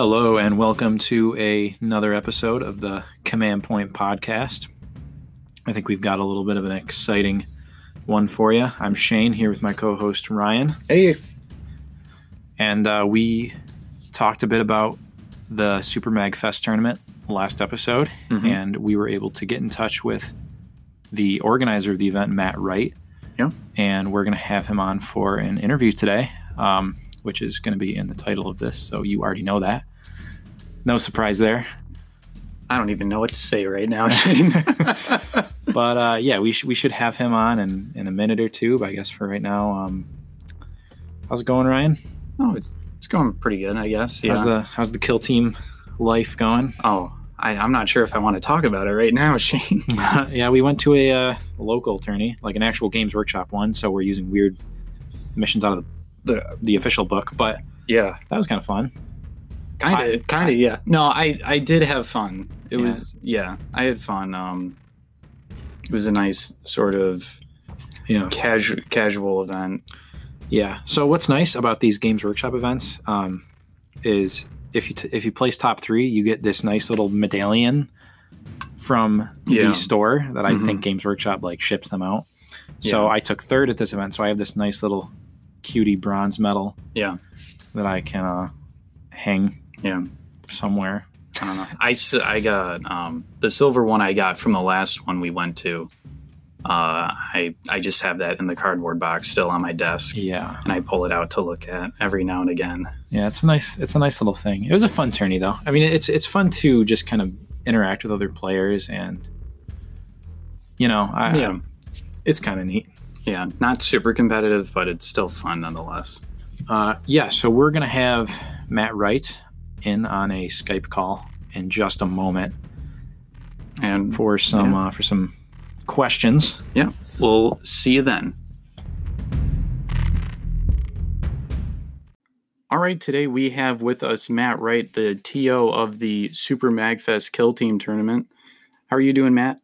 Hello, and welcome to a, another episode of the Command Point Podcast. I think we've got a little bit of an exciting one for you. I'm Shane here with my co host Ryan, Hey. and uh, we talked a bit about the Super Mag Fest tournament last episode, Mhm. and we were able to get in touch with the organizer of the event, Matt Wright. Yeah. And we're going to have him on for an interview today, um, which is going to be in the title of this. So you already know that. No surprise there. I don't even know what to say right now, Shane. but uh, yeah, we, sh- we should have him on in, in a minute or two. But I guess for right now, um, how's it going, Ryan? oh, it's it's going pretty good, I guess. Yeah. How's the how's the kill team life going? oh, I, I'm not sure if I want to talk about it right now, Shane. yeah, we went to a uh, local tourney, like an actual Games Workshop one. So we're using weird missions out of the the, the official book, but yeah. that was kind of fun. Kind of, kind of, yeah. No, I I did have fun. It Yeah. was yeah, I had fun. Um, it was a nice sort of Yeah, casual casual event. yeah. So what's nice about these Games Workshop events um, is if you t- if you place top three, you get this nice little medallion from Yeah. the store that I Mhm. think Games Workshop like ships them out. So Yeah. I took third at this event, so I have this nice little cutie bronze medal Yeah, that I can uh, hang yeah. somewhere. I don't know. I, I got um, the silver one I got from the last one we went to. Uh, I I just have that in the cardboard box still on my desk, Yeah, and I pull it out to look at every now and again. yeah. It's a nice it's a nice little thing. It was a fun tourney though. I mean, it's it's fun to just kind of interact with other players and you know, I, Yeah. it's kind of neat. Yeah, not super competitive, but it's still fun nonetheless. Uh, yeah, so we're gonna have Matt Wright in on a Skype call in just a moment And for some Yeah. uh, for some questions. yeah, we'll see you then. All right, today we have with us Matt Wright, the TO of the Super Magfest Kill Team Tournament. How are you doing, Matt?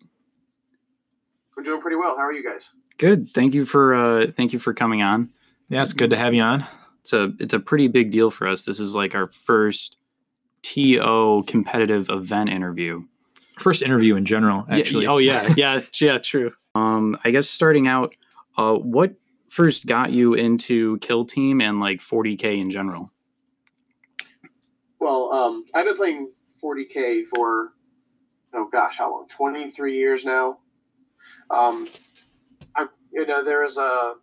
We're doing pretty well. How are you guys? Good. Thank you for uh, thank you for coming on. Yeah, it's good to have you on. It's a it's a pretty big deal for us. This is like our first TO competitive event interview. First interview in general, actually. Yeah, oh yeah, yeah, yeah, true. Um, I guess starting out, uh, what first got you into Kill Team and like 40k in general? Well, um, I've been playing 40k for oh gosh, how long? 23 years now. Um, I you know there is a,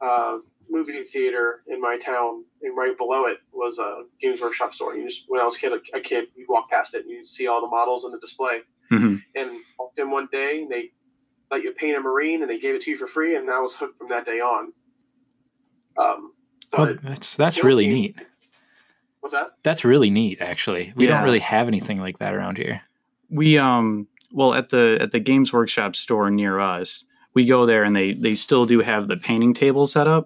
a movie theater in my town, and right below it was a Games Workshop store. You just when I was a kid, a kid, you walk past it and you see all the models on the display. Mhm. And walked in one day, and they let you paint a marine, and they gave it to you for free, and I was hooked from that day on. Um, Oh, that's that's really Team- neat. what's that? That's really neat, actually. We don't really have anything like that around here. We um well at the at the Games Workshop store near us, we go there and they they still do have the painting table set up,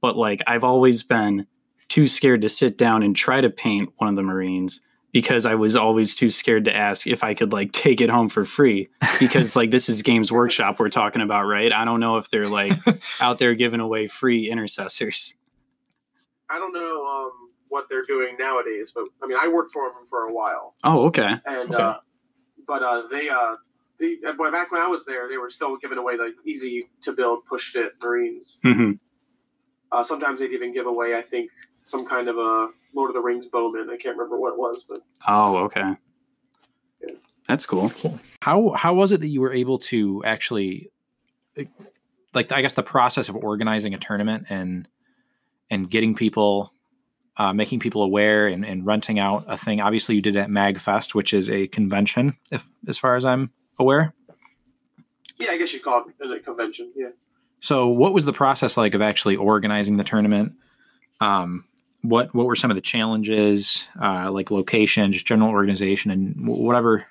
but like I've always been too scared to sit down and try to paint one of the Marines because I was always too scared to ask if I could like take it home for free because like this is Games Workshop we're talking about, right? I don't know if they're like out there giving away free intercessors. I don't know um, what they're doing nowadays, but I mean, I worked for them for a while, Oh, okay. and Okay. uh, but uh, they uh, they uh, but back when I was there, they were still giving away like easy to build push fit Marines. hmm Uh, sometimes they'd even give away, I think, some kind of a Lord of the Rings bowman. I can't remember what it was, but Oh, okay. Yeah. That's cool. How how was it that you were able to actually like I guess the process of organizing a tournament and and getting people uh, making people aware and, and renting out a thing. Obviously you did it at MagFest, which is a convention, if as far as I'm aware. yeah, I guess you'd call it a convention. Yeah. So what was the process like of actually organizing the tournament? Um, what what were some of the challenges, uh, like location, just general organization, and whatever?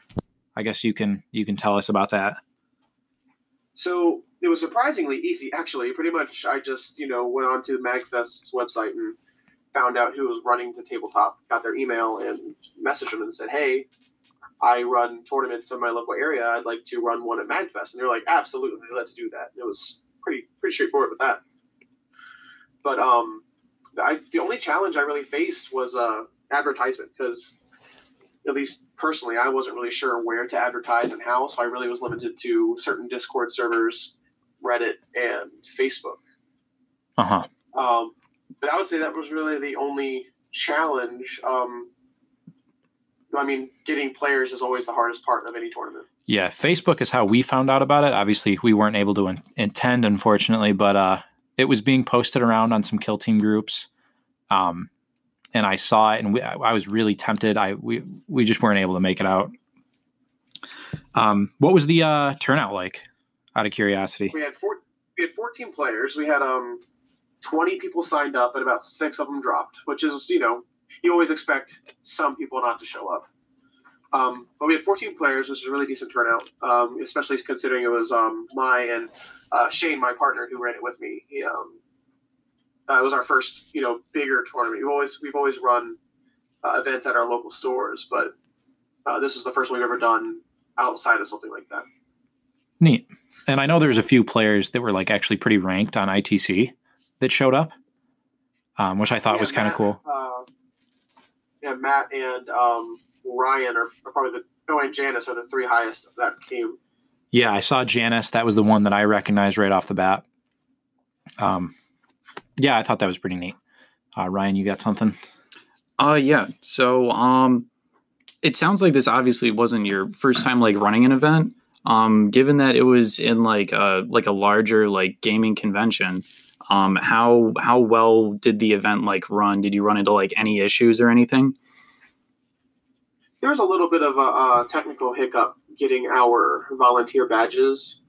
I guess you can you can tell us about that. So it was surprisingly easy, actually. Pretty much, I just you know went onto Magfest's website and found out who was running the tabletop, got their email, and messaged them and said, "Hey, I run tournaments in my local area. I'd like to run one at Magfest." And they're like, "Absolutely, let's do that." And it was pretty pretty straightforward with that. But um, I, the only challenge I really faced was uh, advertisement because at least personally, I wasn't really sure where to advertise and how, so I really was limited to certain Discord servers, Reddit, and Facebook. Uh huh. Um, but I would say that was really the only challenge. Um, I mean, getting players is always the hardest part of any tournament. Yeah, Facebook is how we found out about it. Obviously, we weren't able to in- attend, unfortunately, but uh, it was being posted around on some kill team groups. Um, and I saw it, and we, I was really tempted. I we we just weren't able to make it out. Um, what was the uh, turnout like? Out of curiosity. We had four. We had 14 players. We had um 20 people signed up, and about six of them dropped, which is you know you always expect some people not to show up. Um, but we had 14 players, which is a really decent turnout, um, especially considering it was um, my and uh, Shane, my partner, who ran it with me. He, um, uh, it was our first, you know, bigger tournament. We've always we've always run uh, events at our local stores, but uh, this was the first one we've ever done outside of something like that. Neat. And I know there's a few players that were like actually pretty ranked on ITC that showed up, um, which I thought Yeah, was kind of cool. Yeah, Matt and um, Ryan are, are probably the oh, and Janice are the three highest of that came. Yeah, I saw Janice. That was the one that I recognized right off the bat. Um, yeah, I thought that was pretty neat. Uh, Ryan, you got something? Uh yeah. So um it sounds like this obviously wasn't your first time like running an event. Um given that it was in like a like a larger like gaming convention, um how how well did the event like run? Did you run into like any issues or anything? There was a little bit of a, uh technical hiccup getting our volunteer badges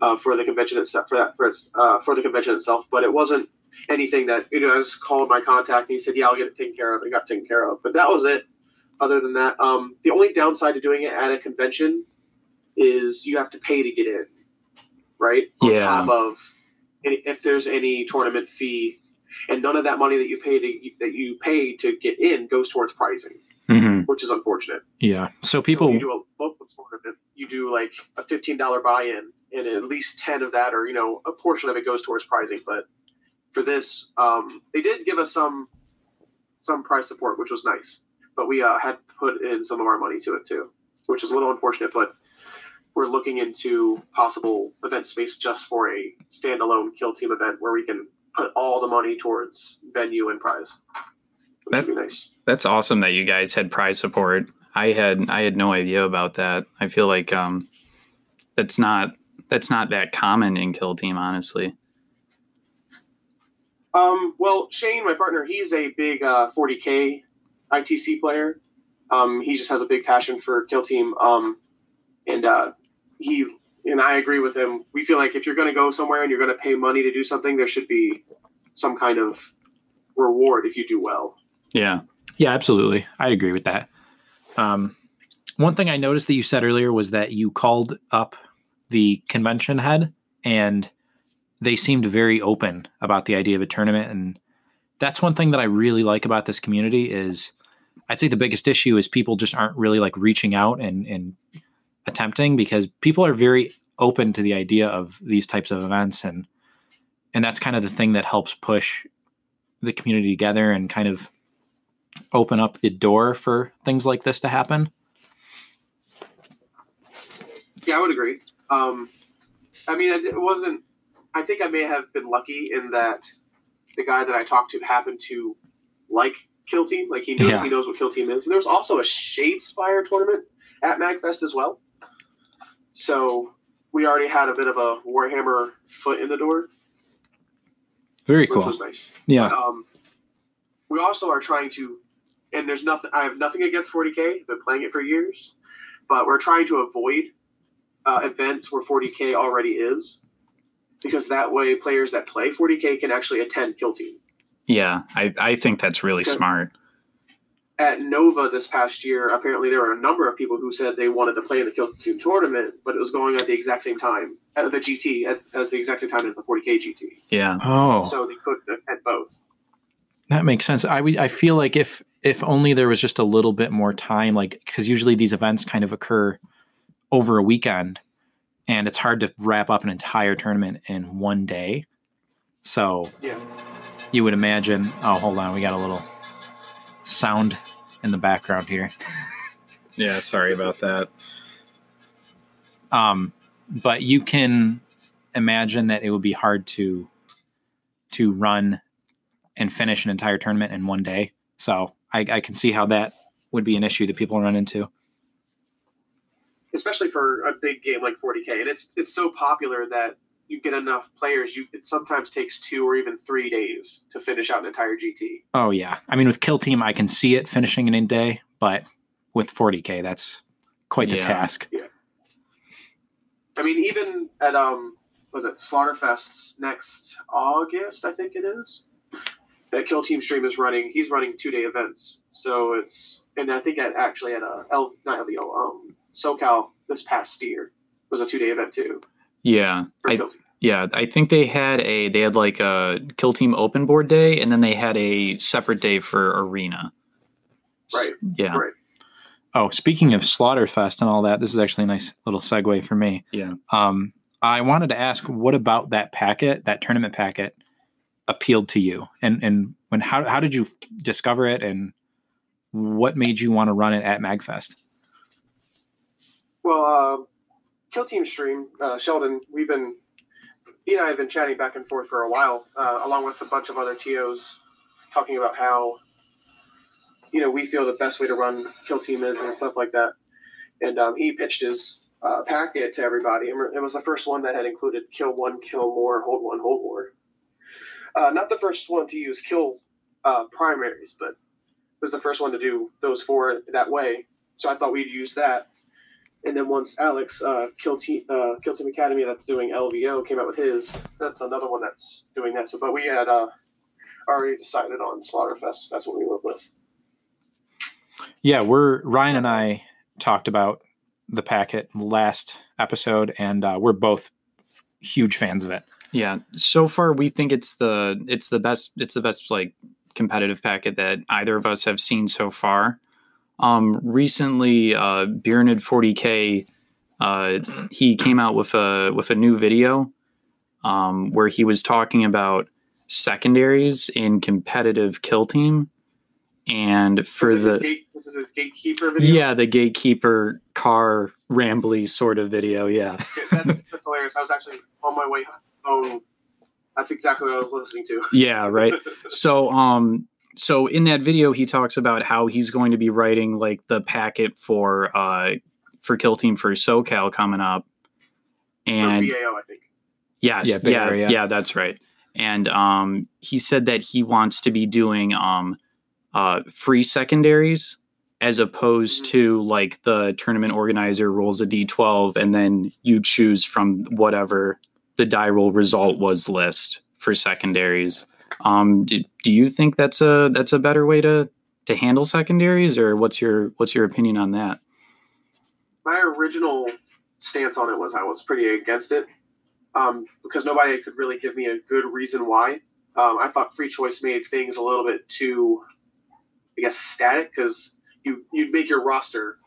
uh, for the convention itself. For that, for its, uh, for the convention itself, but it wasn't anything that you know. I just called my contact and he said, "Yeah, I'll get it taken care of." It got taken care of, but that was it. Other than that, um, the only downside to doing it at a convention is you have to pay to get in, right? On Yeah. top of if there's any tournament fee, and none of that money that you pay to that you pay to get in goes towards pricing, Mm-hmm. which is unfortunate. Yeah. So So people, when you do a local tournament, you do like a fifteen dollar buy-in, and at least ten of that, or you know, a portion of it goes towards pricing. But for this, um, they did give us some some price support, which was nice. But we uh, had put in some of our money to it too, which is a little unfortunate. But we're looking into possible event space just for a standalone kill team event where we can put all the money towards venue and prize, That- nice. That's awesome that you guys had prize support. I had I had no idea about that. I feel like um that's not that's not that common in Kill Team, honestly. Um, well, Shane, my partner, he's a big uh, 40k ITC player. Um, he just has a big passion for Kill Team. Um, and uh, he and I agree with him. We feel like if you're going to go somewhere and you're going to pay money to do something, there should be some kind of reward if you do well. Yeah. yeah, absolutely. I'd agree with that. Um, one thing I noticed that you said earlier was that you called up the convention head and they seemed very open about the idea of a tournament. And that's one thing that I really like about this community is I'd say the biggest issue is people just aren't really like reaching out and, and attempting because people are very open to the idea of these types of events and and that's kind of the thing that helps push the community together and kind of open up the door for things like this to happen. Yeah, I would agree. Um, I mean, it wasn't. I think I may have been lucky in that the guy that I talked to happened to like Kill Team. Like he knows, Yeah. he knows what Kill Team is. And there's also a Shadespire tournament at MagFest as well. So we already had a bit of a Warhammer foot in the door, Very which cool. was nice. Yeah. Um, we also are trying to, and there's nothing. I have nothing against 40k. I've been playing it for years, but we're trying to avoid uh, events where 40k already is, because that way players that play 40k can actually attend Kill Team. Yeah. I, I think that's really smart. At Nova this past year, apparently there were a number of people who said they wanted to play in the Kill Team tournament, but it was going at the exact same time at the GT as, as the exact same time as the 40k GT, Yeah. Oh, so they couldn't attend both. that makes sense. I I feel like if if only there was just a little bit more time, like because usually these events kind of occur over a weekend, and it's hard to wrap up an entire tournament in one day. So Yeah. you would imagine. Oh, hold on, we got a little sound in the background here. Yeah, sorry about that. Um, but you can imagine that it would be hard to to run and finish an entire tournament in one day. So I, I can see how that would be an issue that people run into. especially for a big game like 40k. And it's it's so popular that you get enough players. You it sometimes takes two or even three days to finish out an entire GT. Oh yeah, I mean with Kill Team, I can see it finishing in a day, but with 40k, that's quite the Yeah. task. Yeah. I mean, even at um, was it Slaughterfest next August? I think it is. That Kill Team stream is running. He's running two day events, so it's and I think at actually at a L not LVO um SoCal this past year was a two day event too Yeah, I, yeah. I think they had a they had like a kill team open board day, and then they had a separate day for arena. Right, Yeah. right. Oh, speaking of Slaughterfest and all that, this is actually a nice little segue for me. Yeah. Um, I wanted to ask, what about that packet, that tournament packet, appealed to you, and and when how how did you discover it, and what made you want to run it at Magfest? Well, uh, Kill Team stream, uh, Sheldon, we've been, he and I have been chatting back and forth for a while, uh, along with a bunch of other TOs, talking about how, you know, we feel the best way to run Kill Team is and stuff like that. And um, he pitched his uh, packet to everybody. It was the first one that had included kill one, kill more, hold one, hold more. Uh, not the first one to use kill uh, primaries, but was the first one to do those four that way. So I thought we'd use that. And then once Alex, uh, Kill Team, uh, Kill Team Academy, that's doing LVO, came out with his, that's another one that's doing that. So, but we had uh, already decided on Slaughterfest. That's what we went with. Yeah, we're Ryan and I talked about the packet last episode, and uh, we're both huge fans of it. Yeah. So far, we think it's the it's the best it's the best like competitive packet that either of us have seen so far. Um, recently, uh, Bjornid 40k, uh, he came out with a with a new video um, where he was talking about secondaries in competitive kill team, and for the gate, this is his gatekeeper video. yeah the gatekeeper car rambly sort of video. Yeah. That's, that's hilarious. I was actually on my way home. That's exactly what I was listening to. Yeah. Right. so um so in that video he talks about how he's going to be writing like the packet for uh for kill team for socal coming up. Or and BAO, I think. yes Yeah, yeah Bay yeah, that's right. And um he said that he wants to be doing um uh free secondaries as opposed to like the tournament organizer rolls a d12 and then you choose from whatever the die roll result was list for secondaries um, do, do you think that's a that's a better way to to handle secondaries, or what's your what's your opinion on that? my original stance on it was I was pretty against it um, because nobody could really give me a good reason why. Um, I thought free choice made things a little bit too, I guess, static because you you'd make your roster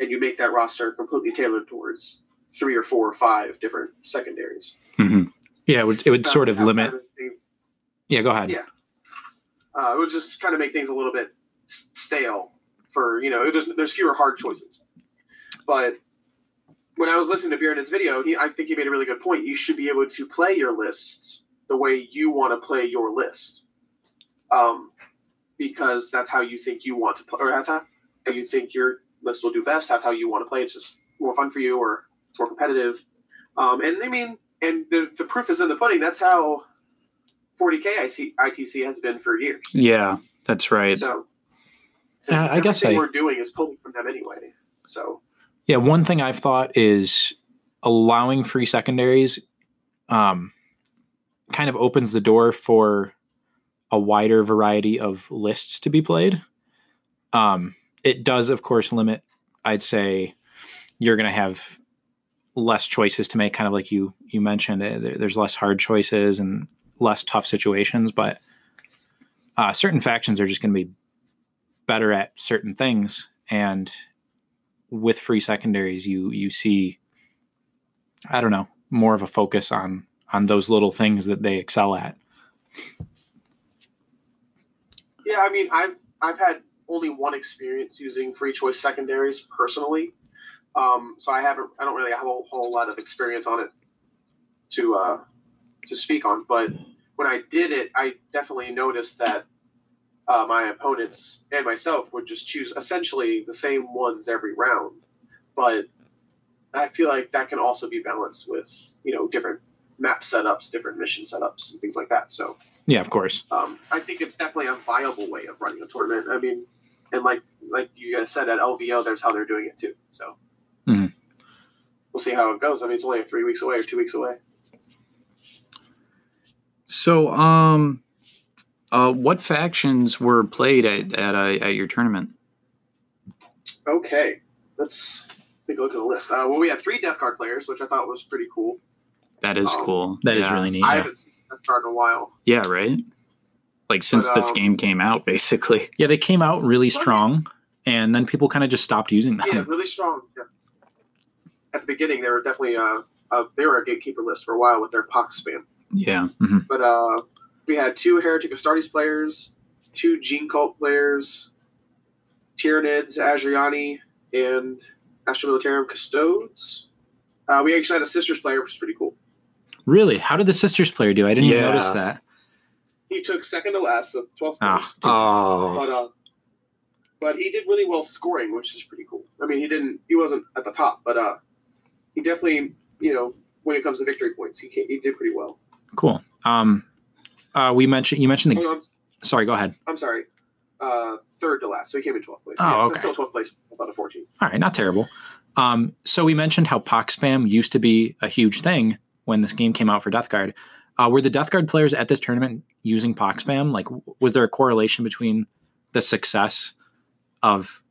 and you make that roster completely tailored towards three or four or five different secondaries. Mm-hmm. Yeah, it would, it would sort of limit. things. Yeah, go ahead. Yeah. Uh, it would just kind of make things a little bit stale for you know. There's there's fewer hard choices. But when I was listening to Bjorn's video, he, I think he made a really good point. You should be able to play your lists the way you want to play your list, um, because that's how you think you want to play, or that's how you think your list will do best. That's how you want to play. It's just more fun for you, or it's more competitive. Um, and I mean, and the, the proof is in the pudding. That's how 40k IC, ITC has been for years. Yeah, that's right. So Uh, I guess everything I- we're doing is pulling from them anyway. So Yeah, one thing I've thought is allowing free secondaries um, kind of opens the door for a wider variety of lists to be played. Um, it does, of course, limit, I'd say, you're going to have less choices to make, kind of like you you mentioned. Uh, There's less hard choices and less tough situations, but uh, certain factions are just going to be better at certain things, and with free secondaries, you you see, I don't know, more of a focus on on those little things that they excel at. yeah, I mean, I've I've had only one experience using free choice secondaries personally, um, so I haven't. I don't really have a whole lot of experience on it to uh, to speak on. But when I did it, I definitely noticed that uh, my opponents and myself would just choose essentially the same ones every round. But I feel like that can also be balanced with you know different map setups, different mission setups, and things like that. So Yeah, of course. um, I think it's definitely a viable way of running a tournament. I mean, and like like you guys said at LVO, there's how they're doing it too. So Mhm. we'll see how it goes. I mean, it's only three weeks away or two weeks away. So, um, uh, what factions were played at at, uh, at your tournament? Okay, let's take a look at the list. Uh, well, we had three Death Guard players, which I thought was pretty cool. That is Um, cool. That is yeah. really neat. I Yeah. haven't seen Death Guard in a while. Yeah, right. Like since But, this um, game came out, basically. yeah, they came out really strong, and then people kind of just stopped using them. Yeah, really strong. Yeah. At the beginning, they were definitely uh, uh, they were a gatekeeper list for a while with their pox spam. Yeah. But uh, we had two Heretic Astartes players, two Gene Cult players, Tyranids, Adriani, and Astra Militarum Custodes. Uh, we actually had a Sisters player, which is pretty cool. Really? How did the sisters player do? I didn't even notice that. He took second to last, so 12th Ah, place. Oh. But, uh, but he did really well scoring, which is pretty cool. I mean, he didn't, he wasn't at the top, but uh, he definitely, you know, when it comes to victory points, he, he did pretty well. Cool. Um, uh, we mentioned you mentioned the. Oh, I'm, Sorry, go ahead. I'm sorry, uh, third to last, so he came in 12th place. Oh, yeah, so okay. still 12th place without a 14. All right, not terrible. Um, so we mentioned how pox spam used to be a huge thing when this game came out for Death Guard. Uh, were the Death Guard players at this tournament using pox spam? Like, was there a correlation between the success of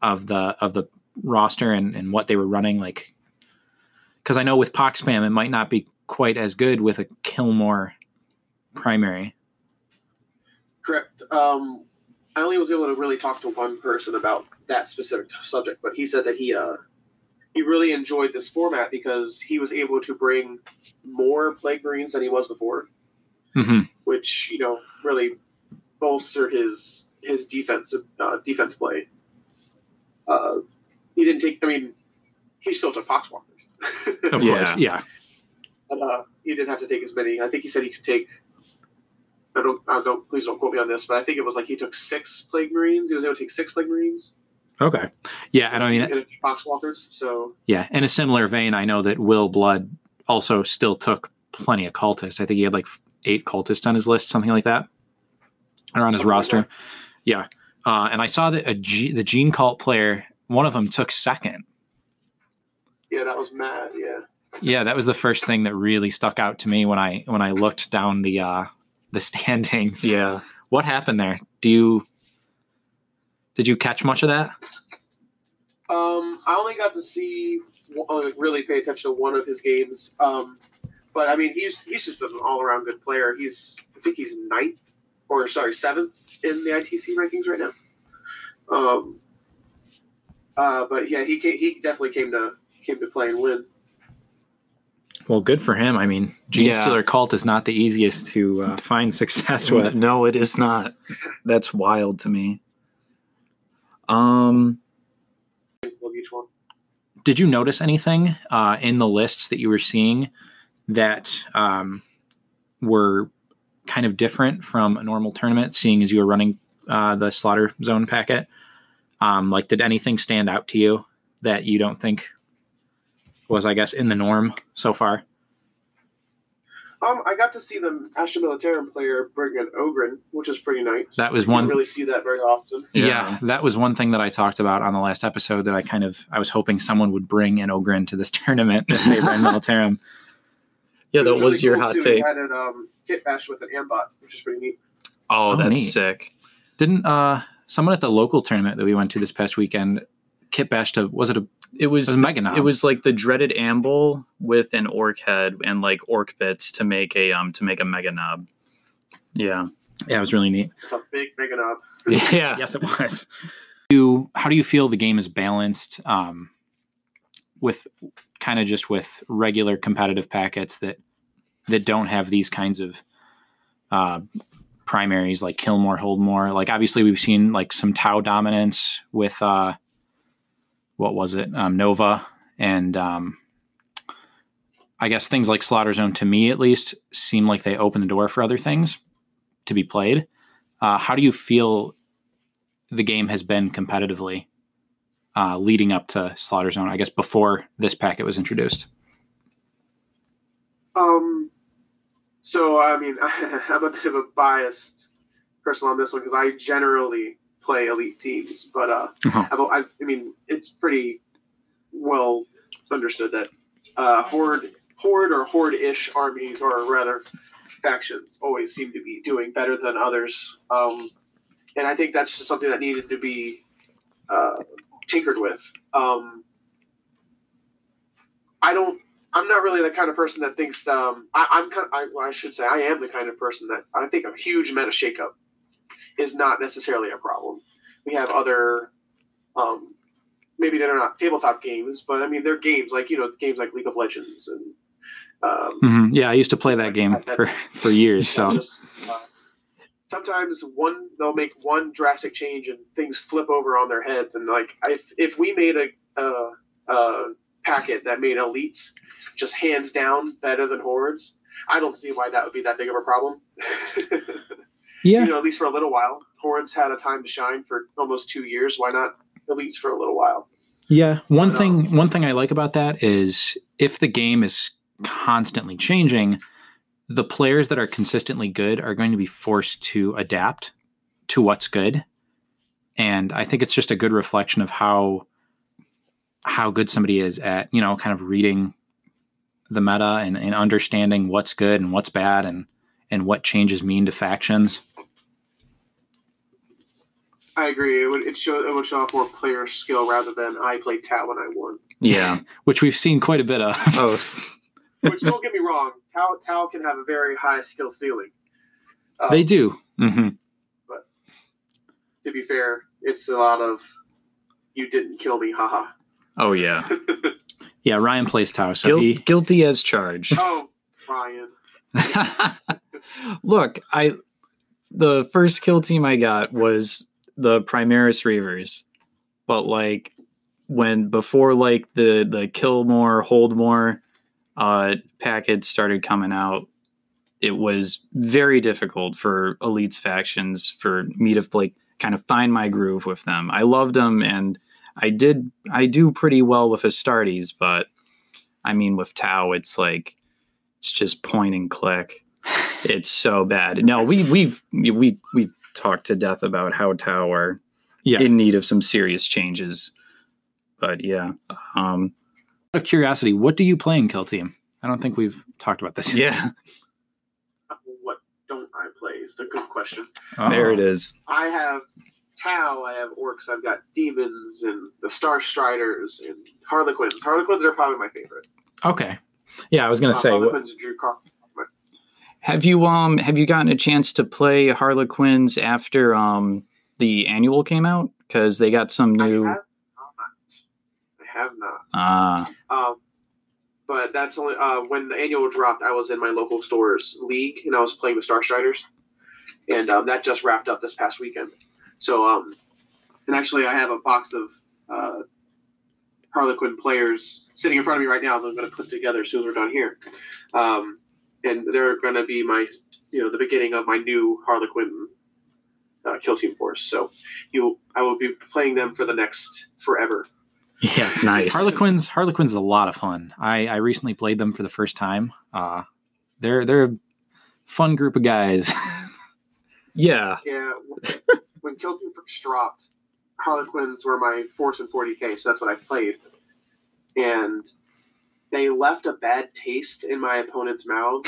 of the of the roster and, and what they were running? Like, because I know with pox spam, it might not be quite as good with a Kilmore primary. Correct. Um, I only was able to really talk to one person about that specific subject, but he said that he uh, he really enjoyed this format because he was able to bring more plague marines than he was before, Mm-hmm. which you know really bolstered his his defensive uh, defense play. Uh, he didn't take. I mean, he still took poxwalkers, Of course, yeah. but uh, he didn't have to take as many. I think he said he could take. I don't. I don't. Please don't quote me on this, but I think it was like he took six plague marines. He was able to take six plague marines. Okay, yeah. And I mean, and a few. So Yeah, in a similar vein, I know that Will Blood also still took plenty of cultists. I think he had like eight cultists on his list, something like that, or on his Something roster. that. yeah, uh, and I saw that a G, the Gene Cult player, one of them took second. yeah, that was mad. Yeah. Yeah, that was the first thing that really stuck out to me when I when I looked down the uh, the standings. Yeah. what happened there? Do you did you catch much of that? Um, I only got to see uh, like really pay attention to one of his games. Um, but I mean, he's he's just an all around good player. He's I think he's ninth or sorry seventh in the ITC rankings right now. Um, uh, but yeah, he came, he definitely came to came to play and win. Well, good for him. I mean, Gene Yeah. Stealer Cult is not the easiest to uh, find success with. No, it is not. That's wild to me. Um, Love each one. did you notice anything uh, in the lists that you were seeing that um, were kind of different from a normal tournament, seeing as you were running uh, the slaughter zone packet? Um, like, did anything stand out to you that you don't think was, I guess, in the norm so far? Um, I got to see the Astra Militarum player bring an Ogryn, which is pretty nice. That was You don't one. really see that very often. Yeah. Yeah. that was one thing that I talked about on the last episode that I kind of I was hoping someone would bring an Ogryn to this tournament if they ran Militarum. yeah, It that really was your cool, hot too. take. Had an um, kit bash with an Ambull, which is pretty neat. Oh, Oh, that's neat. sick. Didn't uh someone at the local tournament that we went to this past weekend kit bashed a was it a It was it was a Meganob? it was like the dreaded Ambull with an orc head and like orc bits to make a um to make a Meganob. Yeah. yeah, it was really neat. It's a big Meganob. Yeah. yes, it was. You how do you feel the game is balanced um with kind of just with regular competitive packets that that don't have these kinds of uh primaries like kill more, hold more. Like obviously we've seen like some Tau dominance with uh, what was it, um, Nova, and um, I guess things like Slaughter Zone to me at least seem like they open the door for other things to be played. Uh, how do you feel the game has been competitively uh, leading up to Slaughter Zone? I guess before this packet was introduced. Um, so I mean, I'm a bit of a biased person on this one because I generally play elite teams, but uh, Uh-huh. I, I mean, it's pretty well understood that uh, horde, horde or horde-ish armies, or rather factions, always seem to be doing better than others. Um, and I think that's just something that needed to be uh, tinkered with. Um, I don't. I'm not really the kind of person that thinks. Um, I, I'm. kind I, well, I should say I am the kind of person that I think a huge amount meta shakeup is not necessarily a problem. We have other, um, maybe they're not tabletop games, but I mean they're games like you know it's games like League of Legends and um, Mhm. Yeah, I used to play that game for for years. So just, uh, sometimes one they'll make one drastic change and things flip over on their heads. And like if if we made a a, a packet that made elites just hands down better than hordes, I don't see why that would be that big of a problem. yeah, You know, at least for a little while. Horns had a time to shine for almost two years. Why not at least for a little while? Yeah, one But, thing um, one thing I like about that is if the game is constantly changing, the players that are consistently good are going to be forced to adapt to what's good. And I think it's just a good reflection of how how good somebody is at, you know, kind of reading the meta and, and understanding what's good and what's bad and and what changes mean to factions. I agree. It would it show it would show off more player skill rather than I played Tau and I won. Yeah. Which we've seen quite a bit of. oh, Which don't get me wrong, Tau Tau can have a very high skill ceiling. Um, they do. hmm To be fair, it's a lot of you didn't kill me, haha. oh yeah. Yeah, Ryan plays Tau, so Guil- he guilty as charged. oh, Ryan. Look, I the first kill team I got was the Primaris Reivers, but like when before like the the kill more hold more uh packets started coming out, it was very difficult for elites factions for me to like kind of find my groove with them. I loved them and I did I do pretty well with Astartes, but I mean with Tau it's like it's just point and click. It's so bad. No, we we've we we've talked to death about how Tau are Yeah. in need of some serious changes. But yeah, um, out of curiosity, what do you play in Kill Team? I don't think we've talked about this. yet. yeah, What don't I play? Is a good question. Oh. there it is. I have Tau, I have orcs, I've got demons and the Star Striders and Harlequins. Harlequins are probably my favorite. Okay. Yeah, I was gonna Uh, say. what- Harlequins and Drew Car- Have you um have you gotten a chance to play Harlequins after um the annual came out? Because they got some new. I have not. I have not. Ah, Um, but that's only uh, when the annual dropped. I was in my local stores league and I was playing the Star Striders, and um, that just wrapped up this past weekend. So, um, and actually, I have a box of uh, Harlequin players sitting in front of me right now. That I'm going to put together as soon as we're done here, um, and they're going to be my, you know, the beginning of my new Harlequin uh, kill team force. So, you, I will be playing them for the next forever. yeah, nice. Harlequins. Harlequins is a lot of fun. I I recently played them for the first time. Uh, they're they're a fun group of guys. yeah. Yeah, when Kill Team first dropped, Harlequins were my force in 40k, so that's what I played. And they left a bad taste in my opponent's mouth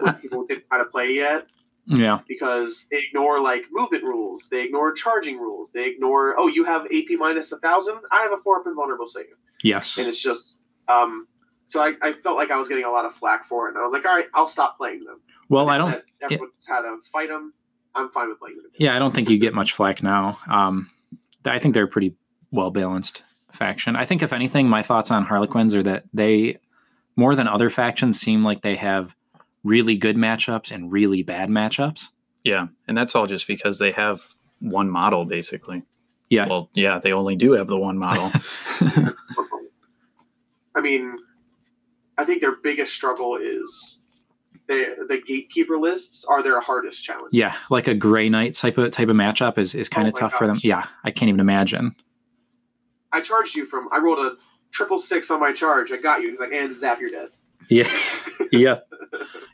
when people didn't know how to play yet yeah. because they ignore like movement rules, they ignore charging rules, they ignore oh you have AP minus a thousand, I have a four up invulnerable save, Yes. and it's just um. So I, I felt like I was getting a lot of flack for it, and I was like, all right, I'll stop playing them. Well, I don't. Everyone's had to fight them. I'm fine with playing them. Yeah, I don't think you get much flack now. Um, I think they're pretty well balanced faction. I think if anything, my thoughts on Harlequins are that they, more than other factions, seem like they have really good matchups and really bad matchups. Yeah, and that's all just because they have one model basically. Yeah. Well, yeah, they only do have the one model. I mean, I think their biggest struggle is the the gatekeeper lists are their hardest challenge. Yeah, like a Gray Knight type of type of matchup is is kind Oh of my tough for them. Yeah, I can't even imagine. I charged you from. I rolled a triple six on my charge. I got you. He's like, and zap, you're dead. Yeah, yeah,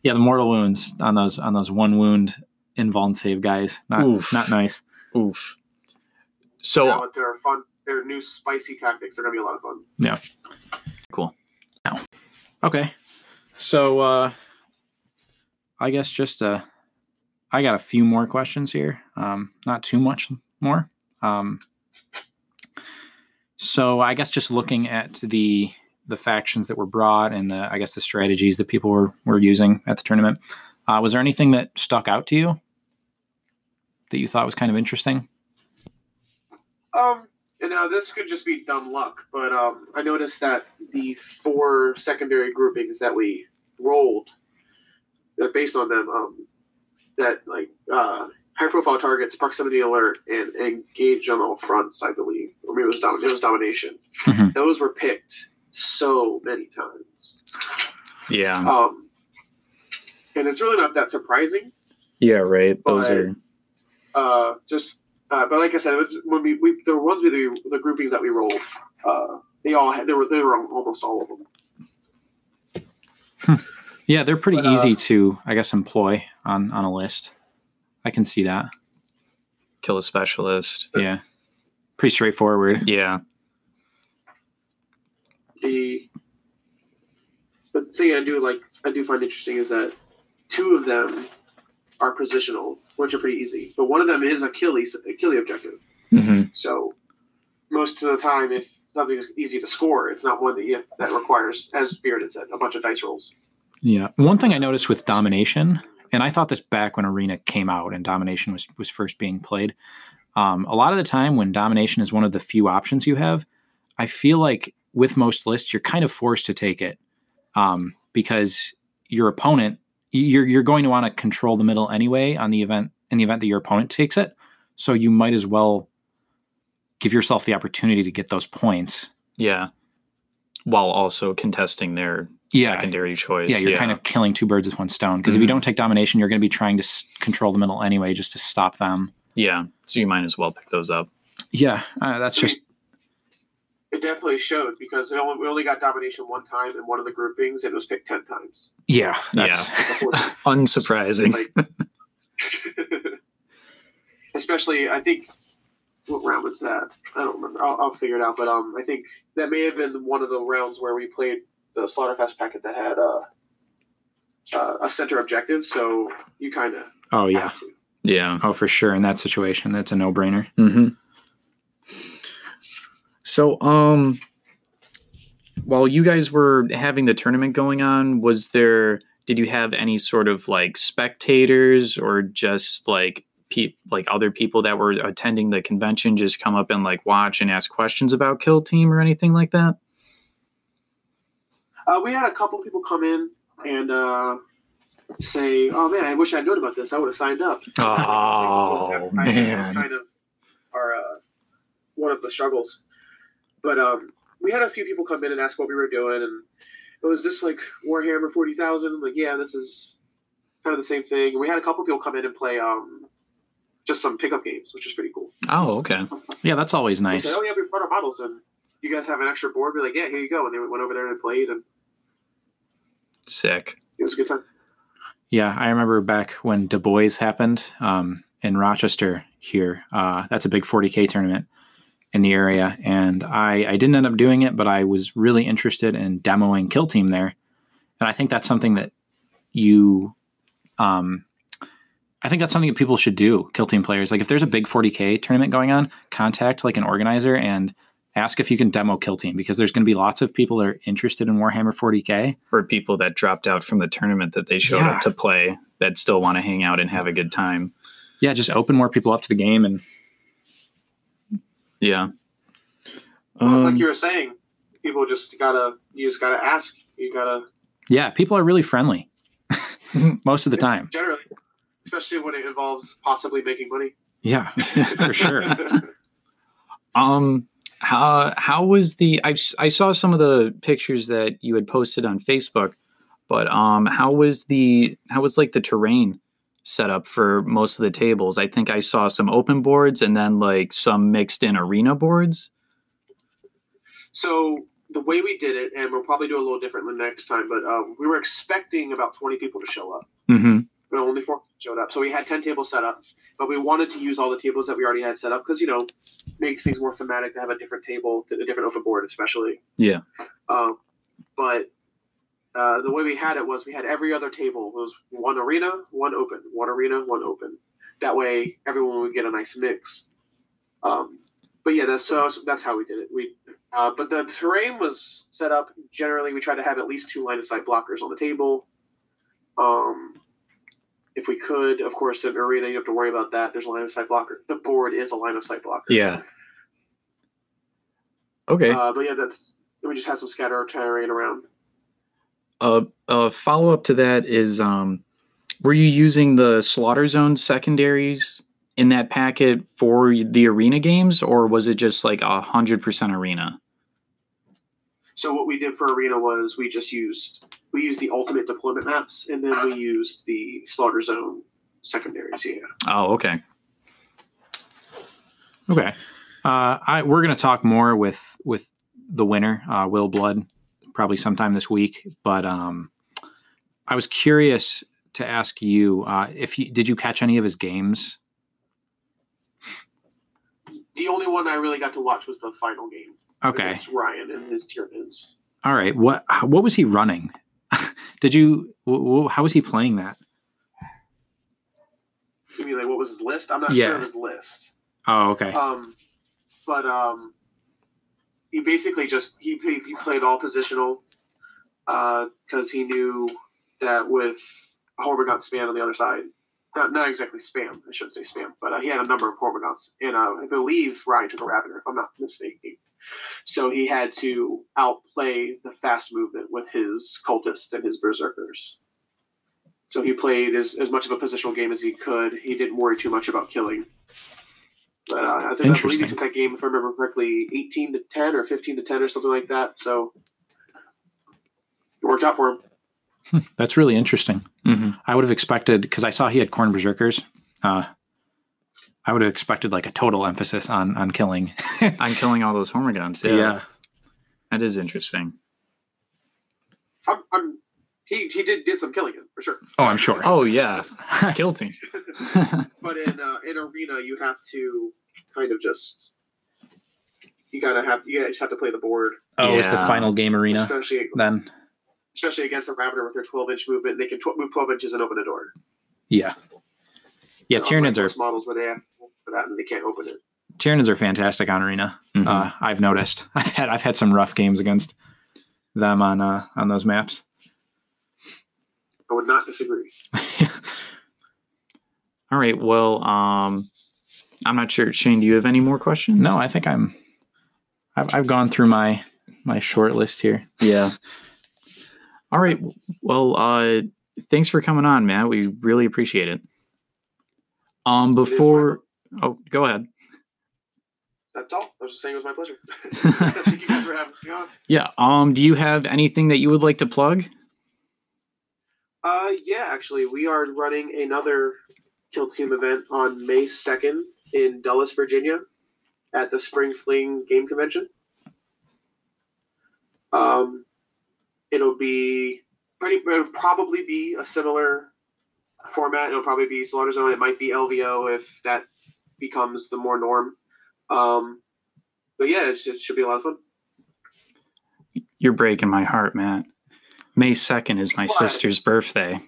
yeah. The mortal wounds on those on those one wound invuln save guys. Not Oof. not nice. Oof. So yeah, but they're fun. There are new spicy tactics They're gonna be a lot of fun. Yeah. Cool. Okay, so uh, I guess just uh, I got a few more questions here. Um, not too much more. Um, so I guess just looking at the the factions that were brought and the I guess the strategies that people were were using at the tournament. Uh, was there anything that stuck out to you that you thought was kind of interesting? Um, and now this could just be dumb luck, but um, I noticed that the four secondary groupings that we rolled, based on them, um, that like uh, high profile targets, proximity alert, and engage on all fronts, I believe, or maybe it was dom- it was domination. Mhm. Those were picked so many times, Yeah. um, and it's really not that surprising. Yeah, right. Those But- are uh, just uh, but like I said, when we, we the ones with the, the groupings that we rolled, uh, they all had they were they were almost all of them. Yeah, they're pretty But, uh, easy to I guess employ on on a list. I can see that. kill a specialist. Yeah, pretty straightforward. Yeah. The but the thing I do like I do find interesting is that two of them are positional, which are pretty easy, but one of them is Achilles Achilles objective. hmm So most of the time, if something's easy to score, it's not one that you that requires, as Beard had said, a bunch of dice rolls. Yeah. One thing I noticed with domination, and I thought this back when Arena came out and domination was was first being played. Um, a lot of the time, when domination is one of the few options you have, I feel like with most lists, you're kind of forced to take it um, because your opponent, you're you're going to want to control the middle anyway on the event in the event that your opponent takes it. So you might as well give yourself the opportunity to get those points. Yeah. While also contesting their Yeah. secondary choice. Yeah, you're kind of killing two birds with one stone because if you Mhm. don't take domination, you're going to be trying to s- control the middle anyway, just to stop them. Yeah. So you might as well pick those up. Yeah, uh, that's I mean, just It definitely showed because it only, we only got domination one time in one of the groupings, and it was picked ten times. yeah, that's Before Unsurprising. Like- Especially, I think what round was that? I don't remember. I'll, I'll figure it out. But um, I think that may have been one of the rounds where we played the Slaughterfest packet that had uh, uh, a center objective. So you kind of oh yeah, have to. yeah. oh for sure. In that situation, that's a no brainer. hmm So, um, while you guys were having the tournament going on, was there? Did you have any sort of like spectators or just like pe- like other people that were attending the convention just come up and like watch and ask questions about Kill Team or anything like that? Uh, we had a couple people come in and uh, say, "Oh man, I wish I'd known about this. I would have signed up." Oh, That's man. kind of our uh, one of the struggles. But um, we had a few people come in and ask what we were doing, and it was this like Warhammer forty thousand. Like, yeah, this is kind of the same thing. And we had a couple people come in and play um, just some pickup games, which is pretty cool. Oh, okay. Yeah, that's always nice. said, "Oh yeah, we brought our models, and you guys have an extra board." We're like, "Yeah, here you go." And they went over there and played, and Sick. it was a good time. Yeah, I remember back when Da Boyz happened um, in Rochester here. Uh, that's a big 40k tournament in the area, and I, I didn't end up doing it, but I was really interested in demoing Kill Team there, and I think that's something that you, um, I think that's something that people should do. Kill Team players, like if there's a big 40k tournament going on, contact like an organizer and ask if you can demo Kill Team because there's going to be lots of people that are interested in Warhammer 40k. Or people that dropped out from the tournament that they showed Yeah. up to play that still want to hang out and have a good time. Yeah, just open more people up to the game and Yeah. Well, it's Um, like you were saying, people just gotta you just gotta ask. You gotta Yeah, people are really friendly most of the time. generally, especially when it involves possibly making money. Yeah, for sure. Um, how how was the? I I saw some of the pictures that you had posted on Facebook, but um, how was the how was like the terrain set up for most of the tables? I think I saw some open boards and then like some mixed in arena boards. So the way we did it, and we'll probably do a little differently next time, but um, we were expecting about 20 people to show up. Mm-hmm. but only four showed up. So we had 10 tables set up, but we wanted to use all the tables that we already had set up because, you know, makes things more thematic to have a different table, a different open board, especially. Yeah. Um, but uh, the way we had it was we had every other table was one arena, one open, one arena, one open. That way, everyone would get a nice mix. Um, but yeah, that's so that's how we did it. We, uh, but the terrain was set up. Generally, we try to have at least two line of sight blockers on the table. Um, if we could, of course, in arena, you have to worry about that. There's a line of sight blocker. The board is a line of sight blocker. Yeah. Okay. Uh, but yeah, that's we just have some scatter terrain around. Uh, a follow up to that is um, were you using the slaughter zone secondaries in that packet for the arena games, or was it just like a hundred percent arena? So what we did for arena was we just used we used the ultimate deployment maps, and then we used the slaughter zone secondaries. Yeah. Oh, okay. Okay. Uh, I we're gonna talk more with with the winner, uh, Will Blood, probably sometime this week. But um, I was curious to ask you uh, if you did you catch any of his games? The only one I really got to watch was the final game Okay. Ryan and his Tyranids. All right. What what was he running? did you? How was he playing that? You mean like what was his list? I'm not Yeah. sure of his list. Oh, okay. Um, but um, he basically just he he, played all positional because he knew that with Hormigaunt spam on the other side, not not exactly spam. I shouldn't say spam, but uh, he had a number of Hormigaunts, and uh, I believe Ryan took a Ravener, if I'm not mistaken. So he had to outplay the fast movement with his cultists and his berserkers. So he played as, as much of a positional game as he could. He didn't worry too much about killing. But uh, I think I believe he took that game, if I remember correctly, eighteen to ten or fifteen to ten or something like that. So it worked out for him. That's really interesting. hmm I would have expected because I saw he had Khorne berserkers. Uh, I would have expected like a total emphasis on on killing. I'm killing all those Hormigaunts. Yeah, that is interesting. I'm, I'm he he did did some killing for sure. Oh, I'm sure. Oh yeah, skill team. But in uh, in arena, you have to kind of just you gotta have you just have to play the board, oh, it's the final game arena especially then. especially against a Ravener with their 12 inch movement. They can tw- move 12 inches and open a door. Yeah. Yeah, You know, Tyranids unlike are models where they have for that and they can't open it. Tyranids are fantastic on arena. Mhm. Uh, I've noticed. I've had I've had some rough games against them on uh, on those maps. I would not disagree. all right. Well, um, I'm not sure. Shane, do you have any more questions? no, I think I'm. I've I've gone through my my short list here. Yeah. All right. Well, uh, thanks for coming on, Matt. We really appreciate it. Um, before, oh, go ahead. That's all. I was just saying it was my pleasure. Thank you guys for having me on. Yeah. Um, do you have anything that you would like to plug? Uh, yeah, actually, we are running another Kill Team event on May 2nd in Dulles, Virginia at the Spring Fling Game Convention. Um, it'll be pretty, it'll probably be a similar format. It'll probably be Slaughter Zone. It might be LVO if that becomes the more norm. Um, but yeah, it's, it should be a lot of fun. You're breaking my heart, Matt. May 2nd is my What? sister's birthday.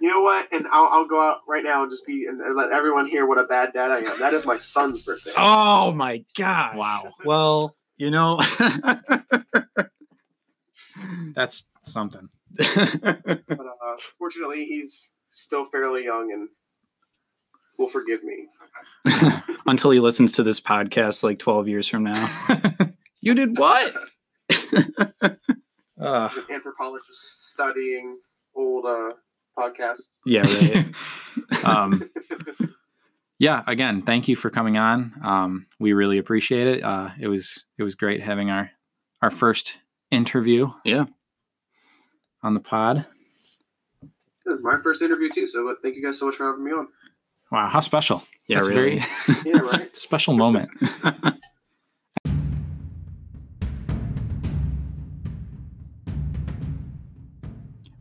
You know what? And I'll, I'll go out right now and just be and, and let everyone hear what a bad dad I am. That is my son's birthday. Oh my God. Wow. Well, you know, That's something. But uh, fortunately, he's still fairly young and will forgive me. until he listens to this podcast like 12 years from now. you did what? Uh, an anthropologist studying old uh, podcasts. Yeah, right. um, yeah. Again, thank you for coming on. Um, we really appreciate it. Uh, it was it was great having our our first interview. Yeah. On the pod. This is my first interview too, so thank you guys so much for having me on. Wow, how special! Yeah, That's a really. very Yeah, right. special moment.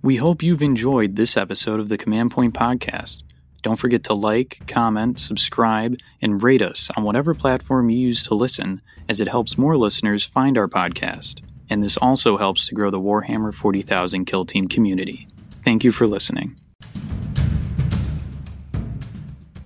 We hope you've enjoyed this episode of the Command Point Podcast. Don't forget to like, comment, subscribe, and rate us on whatever platform you use to listen, as it helps more listeners find our podcast. And this also helps to grow the Warhammer 40,000 Kill Team community. Thank you for listening.